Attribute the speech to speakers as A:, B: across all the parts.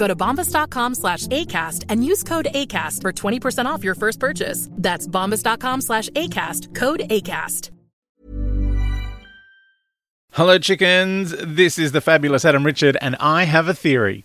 A: Go to bombas.com slash ACAST and use code ACAST for 20% off your first purchase. That's bombas.com slash ACAST. Code ACAST.
B: Hello, chickens. This is the fabulous Adam Richard, and I have a theory.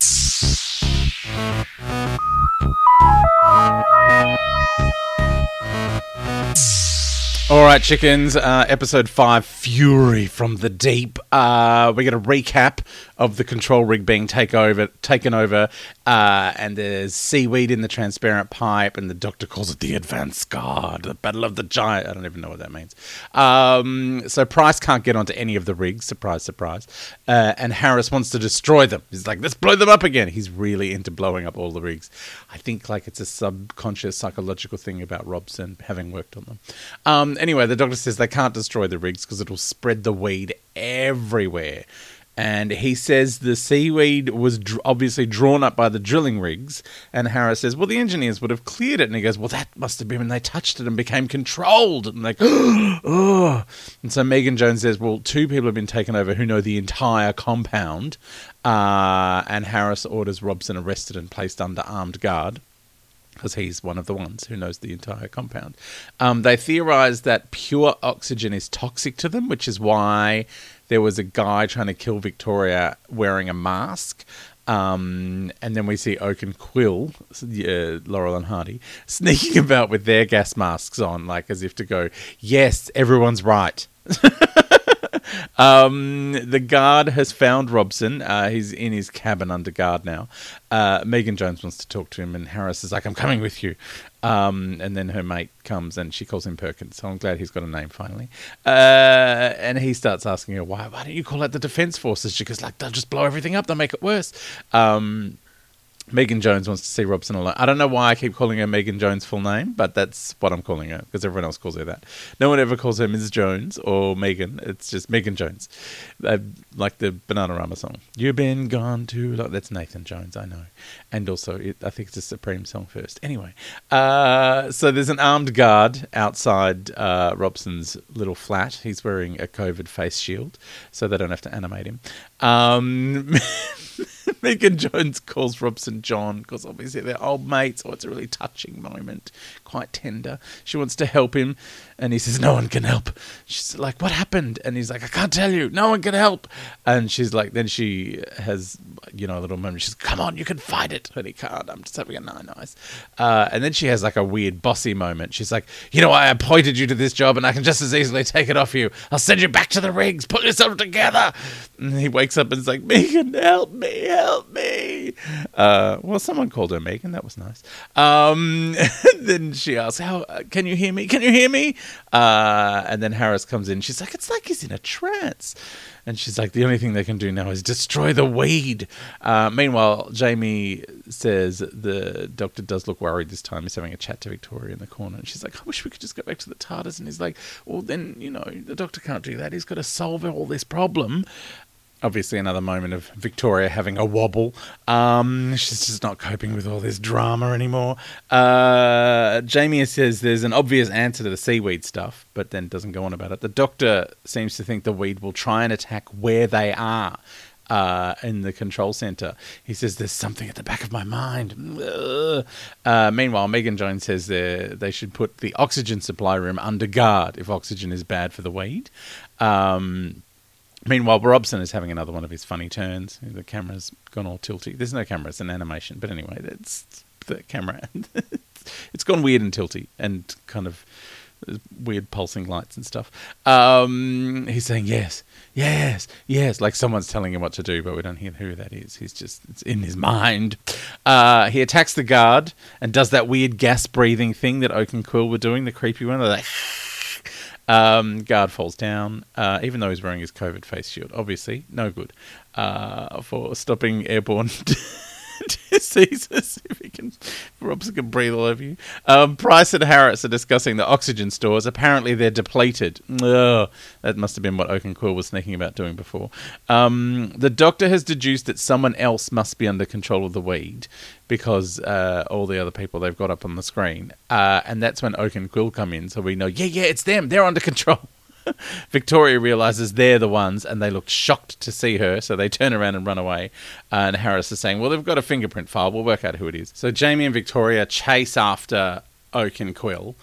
B: All right, chickens. Uh, episode five, Fury from the Deep. Uh, we're going to recap of the control rig being take over, taken over, uh, and there's seaweed in the transparent pipe, and the Doctor calls it the Advanced Guard, the Battle of the Giant. I don't even know what that means. Um, so Price can't get onto any of the rigs. Surprise, surprise. Uh, and Harris wants to destroy them. He's like, let's blow them up again. He's really into blowing up all the rigs. I think like it's a subconscious psychological thing about Robson having worked on them. Um, anyway, the doctor says they can't destroy the rigs because it'll spread the weed everywhere. And he says the seaweed was dr- obviously drawn up by the drilling rigs. And Harris says, well, the engineers would have cleared it. And he goes, well, that must have been when they touched it and became controlled. And like, oh. And so Megan Jones says, well, two people have been taken over who know the entire compound. Uh, and Harris orders Robson arrested and placed under armed guard because he's one of the ones who knows the entire compound. Um, they theorize that pure oxygen is toxic to them, which is why there was a guy trying to kill Victoria wearing a mask. Um, and then we see Oak and Quill, uh, Laurel and Hardy, sneaking about with their gas masks on, like as if to go, yes, everyone's right. Um, the guard has found Robson. Uh, he's in his cabin under guard now. Uh, Megan Jones wants to talk to him, and Harris is like, "I'm coming with you." Um, and then her mate comes, and she calls him Perkins. So I'm glad he's got a name finally. Uh, and he starts asking her, "Why? Why don't you call out the defense forces?" She goes, "Like they'll just blow everything up. They'll make it worse." Um, Megan Jones wants to see Robson alone. I don't know why I keep calling her Megan Jones' full name, but that's what I'm calling her because everyone else calls her that. No one ever calls her Mrs. Jones or Megan. It's just Megan Jones, uh, like the Bananarama song. You've been gone too long. That's Nathan Jones, I know. And also, it, I think it's a Supreme song first. Anyway, uh, so there's an armed guard outside uh, Robson's little flat. He's wearing a COVID face shield, so they don't have to animate him. Um, Megan Jones calls Robson John because obviously they're old mates, so it's a really touching moment, quite tender. She wants to help him, and he says, No one can help. She's like, What happened? And he's like, I can't tell you. No one can help. And she's like, Then she has, you know, a little moment. She's, Come on, you can fight it. And he can't. I'm just having a nine eyes. Uh, and then she has like a weird bossy moment. She's like, You know, I appointed you to this job, and I can just as easily take it off you. I'll send you back to the rigs. Put yourself together. And he wakes up and is like, Megan, help me, help me. Uh, well, someone called her Megan. That was nice. Um, then she asks, "How uh, can you hear me? Can you hear me?" Uh, and then Harris comes in. She's like, "It's like he's in a trance." And she's like, "The only thing they can do now is destroy the weed." Uh, meanwhile, Jamie says the doctor does look worried this time. He's having a chat to Victoria in the corner, and she's like, "I wish we could just go back to the TARDIS." And he's like, "Well, then you know, the doctor can't do that. He's got to solve all this problem." Obviously another moment of Victoria having a wobble. Um, she's just not coping with all this drama anymore. Uh, Jamie says there's an obvious answer to the seaweed stuff, but then doesn't go on about it. The doctor seems to think the weed will try and attack where they are. Uh, in the control center, he says, "There's something at the back of my mind." Uh, meanwhile, Megan Jones says they should put the oxygen supply room under guard if oxygen is bad for the weed. Um, Meanwhile, Robson is having another one of his funny turns. The camera's gone all tilty. There's no camera; it's an animation. But anyway, it's the camera. it's gone weird and tilty, and kind of weird pulsing lights and stuff. Um, he's saying yes, yes, yes, like someone's telling him what to do, but we don't hear who that is. He's just it's in his mind. Uh, he attacks the guard and does that weird gas breathing thing that Oak and Quill were doing, the creepy one. They're like. Um, guard falls down, uh, even though he's wearing his COVID face shield. Obviously, no good uh, for stopping airborne diseases. If he can, Robson can breathe all over you. Um, Price and Harris are discussing the oxygen stores. Apparently, they're depleted. Ugh, that must have been what Oak and Quill was thinking about doing before. Um, the doctor has deduced that someone else must be under control of the weed because uh, all the other people they've got up on the screen. Uh, and that's when Oak and Quill come in, so we know, yeah, yeah, it's them. They're under control. Victoria realizes they're the ones, and they look shocked to see her, so they turn around and run away. Uh, and Harris is saying, "Well, they've got a fingerprint file. We'll work out who it is." So Jamie and Victoria chase after Oak and Quill.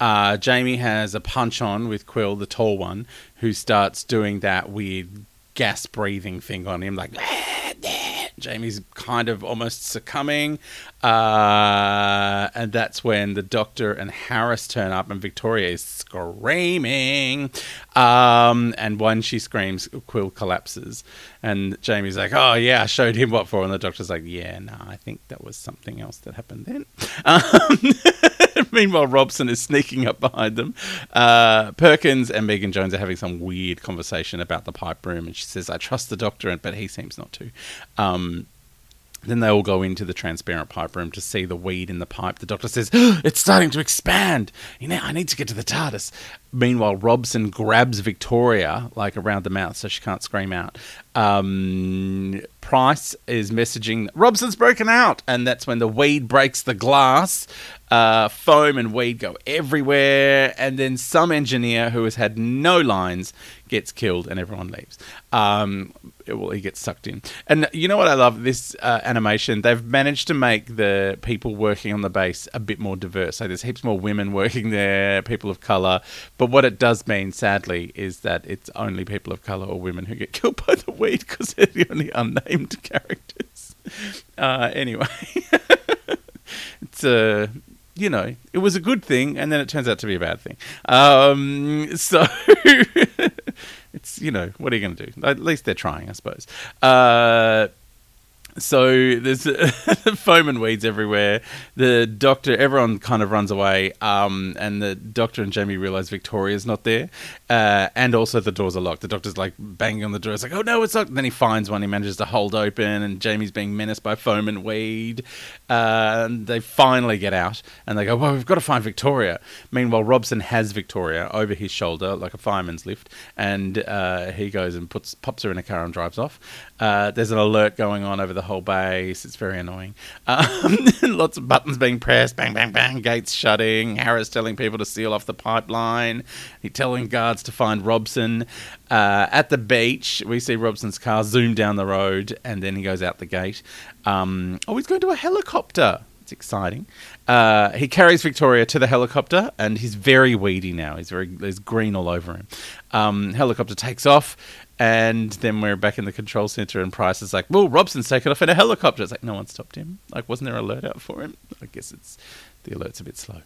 B: Uh, Jamie has a punch on with Quill, the tall one, who starts doing that weird gas breathing thing on him, like. Jamie's kind of almost succumbing, uh, and that's when the Doctor and Harris turn up, and Victoria is screaming. Um, and when she screams, Quill collapses, and Jamie's like, "Oh yeah, I showed him what for," and the Doctor's like, "Yeah, no, I think that was something else that happened then." Um, meanwhile, Robson is sneaking up behind them. Uh, Perkins and Megan Jones are having some weird conversation about the pipe room, and she says, "I trust the Doctor," but he seems not to. Um, then they all go into the transparent pipe room to see the weed in the pipe. The doctor says, oh, It's starting to expand. You know, I need to get to the TARDIS. Meanwhile, Robson grabs Victoria, like around the mouth, so she can't scream out. Um, Price is messaging, Robson's broken out. And that's when the weed breaks the glass. Uh, foam and weed go everywhere. And then some engineer who has had no lines gets killed and everyone leaves. Um, well, he gets sucked in. And you know what I love? This uh, animation, they've managed to make the people working on the base a bit more diverse. So there's heaps more women working there, people of color. But what it does mean, sadly, is that it's only people of color or women who get killed by the weed because they're the only unnamed characters. Uh, anyway, it's a. Uh, you know, it was a good thing, and then it turns out to be a bad thing. Um, so it's you know, what are you going to do? At least they're trying, I suppose. Uh, so there's foam and weeds everywhere. The doctor, everyone kind of runs away, um, and the doctor and Jamie realize Victoria's not there, uh, and also the doors are locked. The doctor's like banging on the door. It's like, oh no, it's locked. And then he finds one. He manages to hold open, and Jamie's being menaced by foam and weed. Uh, and they finally get out, and they go, well, we've got to find Victoria. Meanwhile, Robson has Victoria over his shoulder like a fireman's lift, and uh, he goes and puts pops her in a car and drives off. Uh, there's an alert going on over the whole base. It's very annoying. Um, lots of buttons being pressed, bang, bang, bang, gates shutting. Harris telling people to seal off the pipeline. He telling guards to find Robson. Uh, at the beach, we see Robson's car zoom down the road, and then he goes out the gate. Um, oh, he's going to a helicopter. It's exciting. Uh, he carries Victoria to the helicopter, and he's very weedy now. He's very there's green all over him. Um, helicopter takes off, and then we're back in the control center, and Price is like, "Well, Robson's taken off in a helicopter." It's like no one stopped him. Like, wasn't there an alert out for him? I guess it's the alert's a bit slow.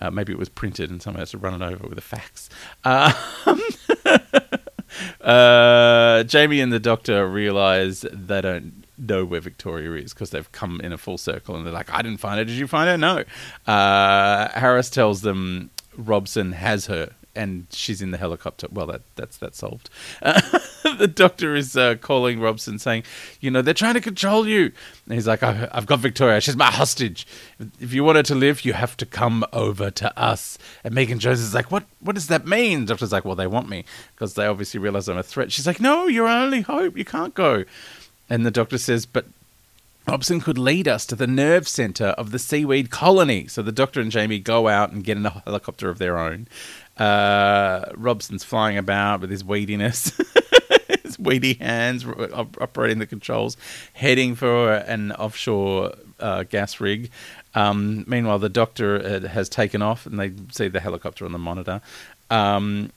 B: Uh, maybe it was printed, and someone has to run it over with a fax. Um, uh, Jamie and the Doctor realize they don't know where Victoria is because they've come in a full circle, and they're like, "I didn't find her. Did you find her? No." Uh, Harris tells them Robson has her and she's in the helicopter. Well, that that's that's solved. the doctor is uh, calling Robson saying, you know, they're trying to control you. And he's like, I've got Victoria. She's my hostage. If you want her to live, you have to come over to us. And Megan Jones is like, what, what does that mean? The doctor's like, well, they want me because they obviously realize I'm a threat. She's like, no, you're our only hope. You can't go. And the doctor says, but Robson could lead us to the nerve center of the seaweed colony. So the doctor and Jamie go out and get in a helicopter of their own. Uh, Robson's flying about with his weediness, weedy hands operating the controls, heading for an offshore uh, gas rig. Um, meanwhile, the doctor uh, has taken off, and they see the helicopter on the monitor. Um,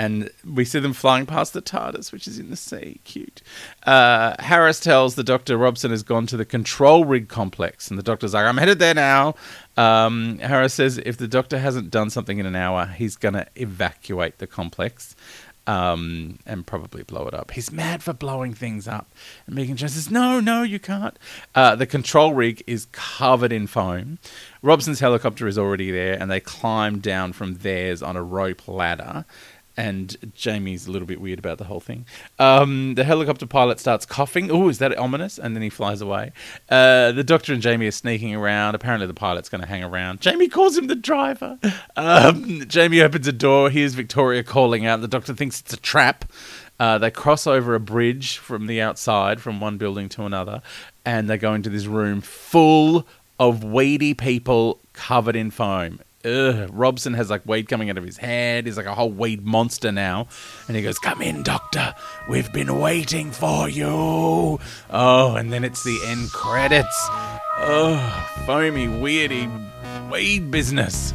B: and we see them flying past the TARDIS, which is in the sea. Cute. Uh, Harris tells the doctor Robson has gone to the control rig complex, and the doctor's like, "I'm headed there now." Um, Harris says if the doctor hasn't done something in an hour, he's going to evacuate the complex. Um, and probably blow it up. He's mad for blowing things up. And Megan Jones says, No, no, you can't. Uh, the control rig is covered in foam. Robson's helicopter is already there, and they climb down from theirs on a rope ladder and Jamie's a little bit weird about the whole thing. Um, the helicopter pilot starts coughing. Oh, is that ominous? And then he flies away. Uh, the doctor and Jamie are sneaking around. Apparently, the pilot's going to hang around. Jamie calls him the driver. Um, Jamie opens a door. Here's Victoria calling out. The doctor thinks it's a trap. Uh, they cross over a bridge from the outside, from one building to another, and they go into this room full of weedy people covered in foam. Ugh. Robson has like weed coming out of his head. He's like a whole weed monster now. And he goes, Come in, Doctor. We've been waiting for you. Oh, and then it's the end credits. Oh, foamy, weirdy weed business.